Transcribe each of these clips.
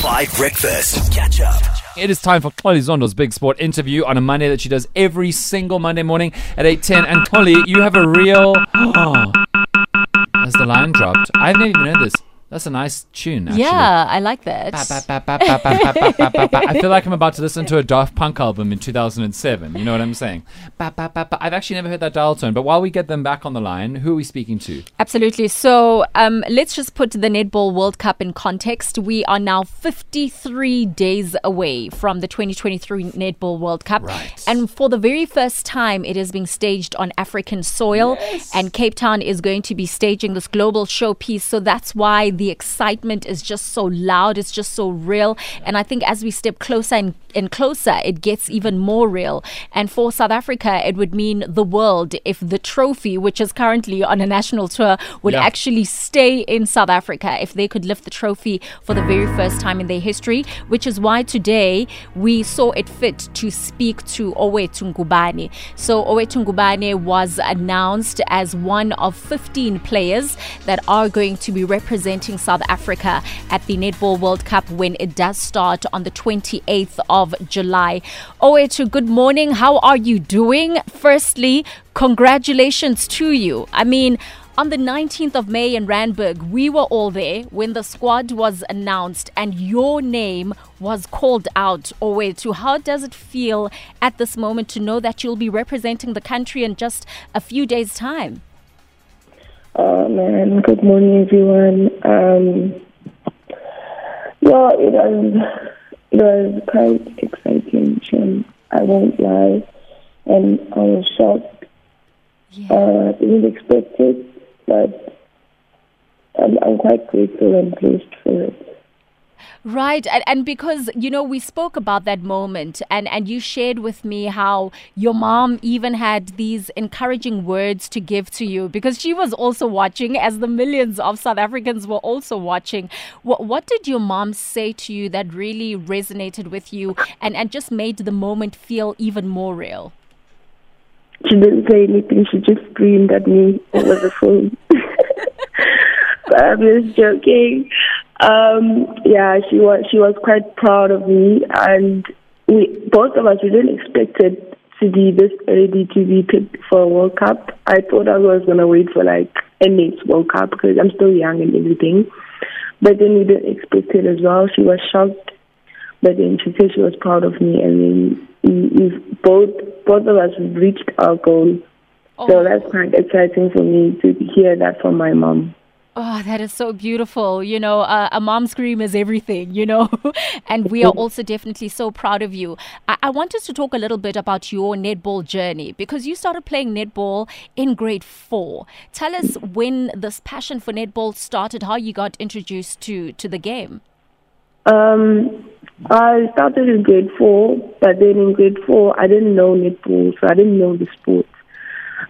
5 Breakfast. Catch up. It is time for Xoli Zondo's Big Sport interview on a Monday that she does every single Monday morning at 8.10. And Xoli, you have a real... Oh, as the line dropped. I didn't even know this. That's a nice tune. Actually. Yeah, I like that. I feel like I'm about to listen to a Daft Punk album in 2007. You know what I'm saying? I've actually never heard that dial tone. But while we get them back on the line, who are we speaking to? Absolutely. So um, let's just put the Netball World Cup in context. We are now 53 days away from the 2023 Netball World Cup. Right. And for the very first time, it is being staged on African soil. Yes. And Cape Town is going to be staging this global showpiece. So that's why the excitement is just so loud. It's just so real. And I think as we step closer and, and closer, it gets even more real. And for South Africa, it would mean the world if the trophy, which is currently on a national tour, would Yeah. actually stay in South Africa if they could lift the trophy for the very first time in their history, which is why today we saw it fit to speak to Owethu Ngubane. So Owethu Ngubane was announced as one of 15 players that are going to be representing South Africa at the Netball World Cup when it does start on the 28th of July. Owethu, good morning. How are you doing? Firstly, congratulations to you. I mean, on the 19th of May in Randburg, we were all there when the squad was announced and your name was called out. Owethu, how does it feel at this moment to know that you'll be representing the country in just a few days' time? Oh man, good morning everyone. Um, well, it was it was quite exciting. Shem. I won't lie, and I was shocked. Yeah. Uh, didn't expect it, but I'm, I'm quite grateful and pleased for it. Right, and, and because you know we spoke about that moment, and and you shared with me how your mom even had these encouraging words to give to you because she was also watching, as the millions of South Africans were also watching. What what did your mom say to you that really resonated with you, and and just made the moment feel even more real? She didn't say anything. She just screamed at me over the phone. I'm just joking. Um, yeah, she was she was quite proud of me, and we both of us we didn't expect it to be this early to be picked for a World Cup. I thought I was gonna wait for like a next World Cup because I'm still young and everything. But then we didn't expect it as well. She was shocked, but then she said she was proud of me, and then we, both both of us reached our goal. So that's quite exciting for me to hear that from my mom. Oh, that is so beautiful. You know, uh, a mom's scream is everything, you know, and we are also definitely so proud of you. I-, I want us to talk a little bit about your netball journey because you started playing netball in grade four. Tell us when this passion for netball started, how you got introduced to, to the game. Um, I started in grade four, but then in grade four, I didn't know netball, so I didn't know the sport.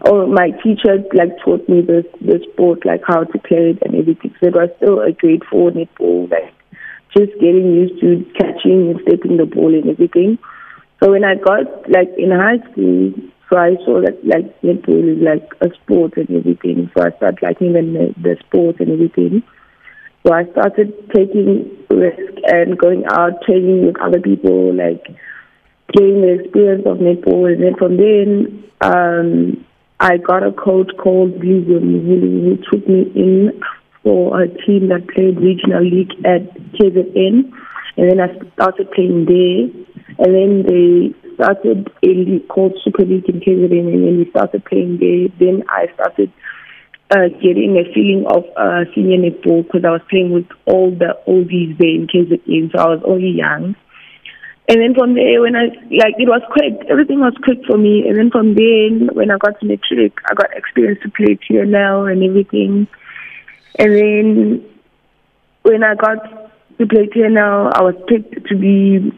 Or my teacher like taught me the the sport, like how to play it and everything. So it was still a grade four netball, like just getting used to catching and stepping the ball and everything. So when I got like in high school, so I saw that like netball is like a sport and everything. So I started liking the, the sport and everything. So I started taking risk and going out training with other people, like getting the experience of netball. And then from then, um, I got a coach called Blizzum who, who took me in for a team that played regional league at KZN. And then I started playing there. And then they started a league called Super League in KZN. And then we started playing there. Then I started uh, getting a feeling of uh, senior netball because I was playing with all the oldies there in KZN, so I was only young. And then from there, when I like it was quick, everything was quick for me. And then from there, when I got to matric, I got experience to play TNL and everything. And then when I got to play TNL, I was picked to be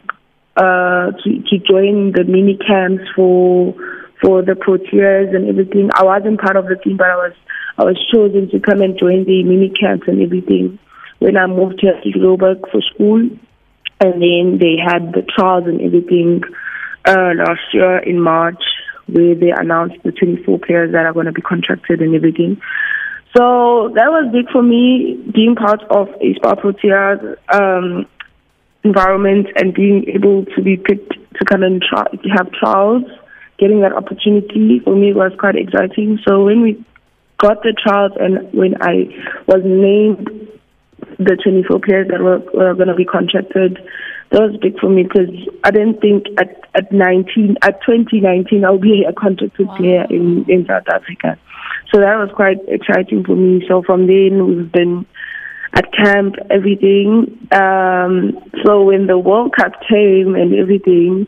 uh to, to join the mini camps for for the Proteas and everything. I wasn't part of the team, but I was I was chosen to come and join the mini camps and everything when I moved here to Joburg for school. And then they had the trials and everything uh, last year in March, where they announced the 24 players that are going to be contracted and everything. So that was big for me, being part of Aspire Proteas. Um, environment and being able to be picked to come and try, have trials, getting that opportunity for me was quite exciting. So when we got the trials and when I was named the 24 players that were, were going to be contracted, that was big for me because I didn't think at, at 19, at 2019, I'll be a contracted wow. player in, in South Africa. So that was quite exciting for me. So from then, we've been at camp, everything. Um, so when the World Cup came and everything,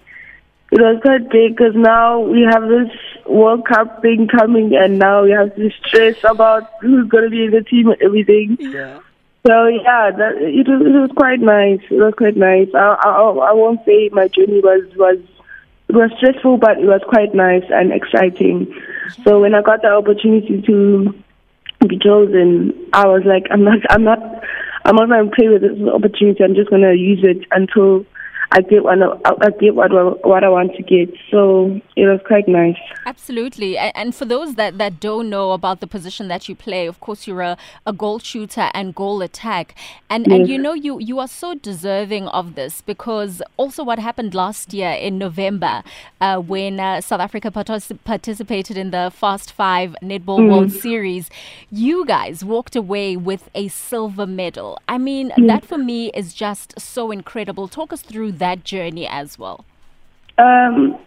it was quite big because now we have this World Cup thing coming, and now we have to stress about who's going to be in the team and everything. Yeah. So yeah, that, it was it was quite nice. It was quite nice. I I, I won't say my journey was was it was stressful, but it was quite nice and exciting. So when I got the opportunity to be chosen, I was like, I'm not, I'm not, I'm not going to play with this opportunity. I'm just going to use it until I get what I get what what I want to get. So it was quite nice. Absolutely, and for those that, that don't know about the position that you play, of course you're a, a goal shooter and goal attack, and yes. and you know you you are so deserving of this because also what happened last year in November uh, when uh, South Africa partic- participated in the Fast Five Netball mm. World Series, you guys walked away with a silver medal. I mean mm. that for me is just so incredible. Talk us through that journey as well? Um,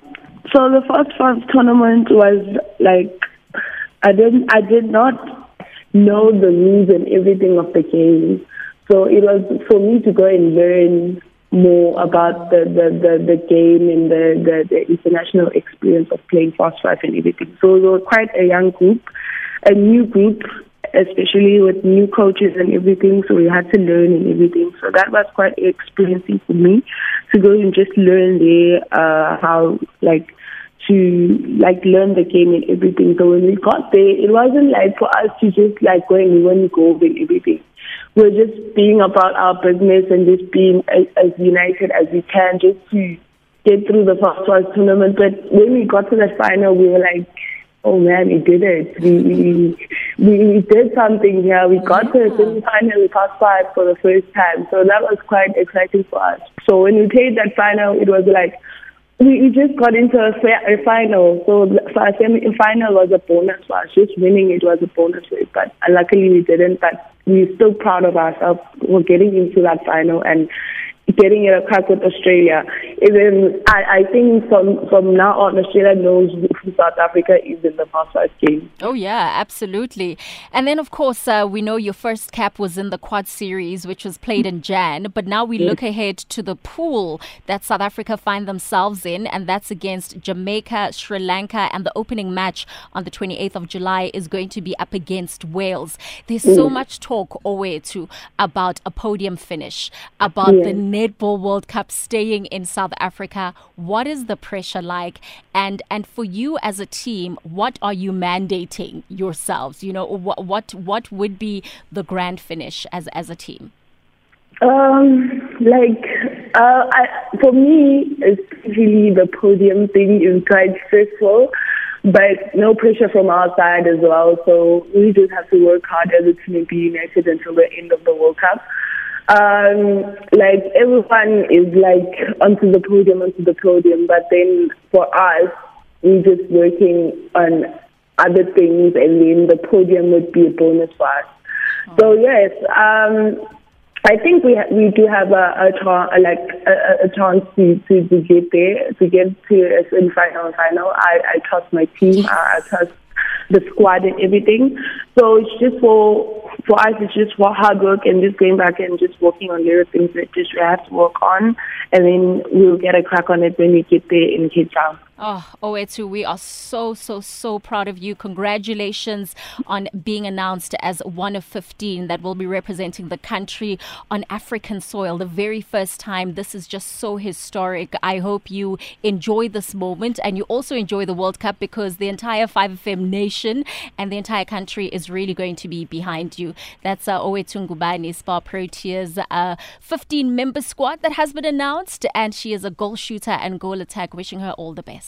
so the first first tournament was like I didn't I did not know the rules and everything of the game. So it was for me to go and learn more about the, the, the, the game and the, the, the international experience of playing fast five and everything. So we were quite a young group, a new group especially with new coaches and everything. So we had to learn and everything. So that was quite experiencing for me to go and just learn there uh, how like to like learn the game and everything. So when we got there, it wasn't like for us to just like go and win gold and everything. We're just being about our business and just being as, as united as we can just to get through the first round tournament. But when we got to the final, we were like, oh man, we did it. We, we, we did something here. We got yeah. to the semi-final top five for the first time. So that was quite exciting for us. So when we played that final, it was like, we, we just got into a, a final. So our semi-final was a bonus for us. Just winning it was a bonus for us. But luckily we didn't. But we're still proud of ourselves for getting into that final and getting it a crack with Australia. Even I, I think from from now on, Australia knows who South Africa is in the five game. Oh yeah, absolutely. And then of course uh, we know your first cap was in the Quad Series, which was played in Jan. But now we yes. look ahead to the pool that South Africa find themselves in, and that's against Jamaica, Sri Lanka, and the opening match on the 28th of July is going to be up against Wales. There's yes. so much talk, to about a podium finish, about yes. the Netball World Cup staying in South Africa. What is the pressure like? And and for you as a team, what are you mandating yourselves? You know, what what what would be the grand finish as as a team? Um, like uh, I, for me, especially the podium thing is quite stressful, but no pressure from our side as well. So we just have to work hard as a team, be united until the end of the World Cup um, like everyone is like onto the podium, onto the podium, but then for us, we're just working on other things, and then the podium would be a bonus for us. So yes, um, I think we ha- we do have a, a chance, like a, a chance to, to, to get there, to get to a semi-final final. I, I trust my team. I, I trust the squad and everything. So it's just for for us, it's just hard work and just going back and just working on little things that just we have to work on, and then we'll get a crack on it when we get there in Cape Town. Oh, Owethu, we are so, so, so proud of you. Congratulations on being announced as one of 15 that will be representing the country on African soil. The very first time. This is just so historic. I hope you enjoy this moment and you also enjoy the World Cup because the entire 5FM nation and the entire country is really going to be behind you. That's uh, Owethu Ngubane, Spar Proteas, uh, 15 member squad that has been announced, and she is a goal shooter and goal attack. Wishing her all the best.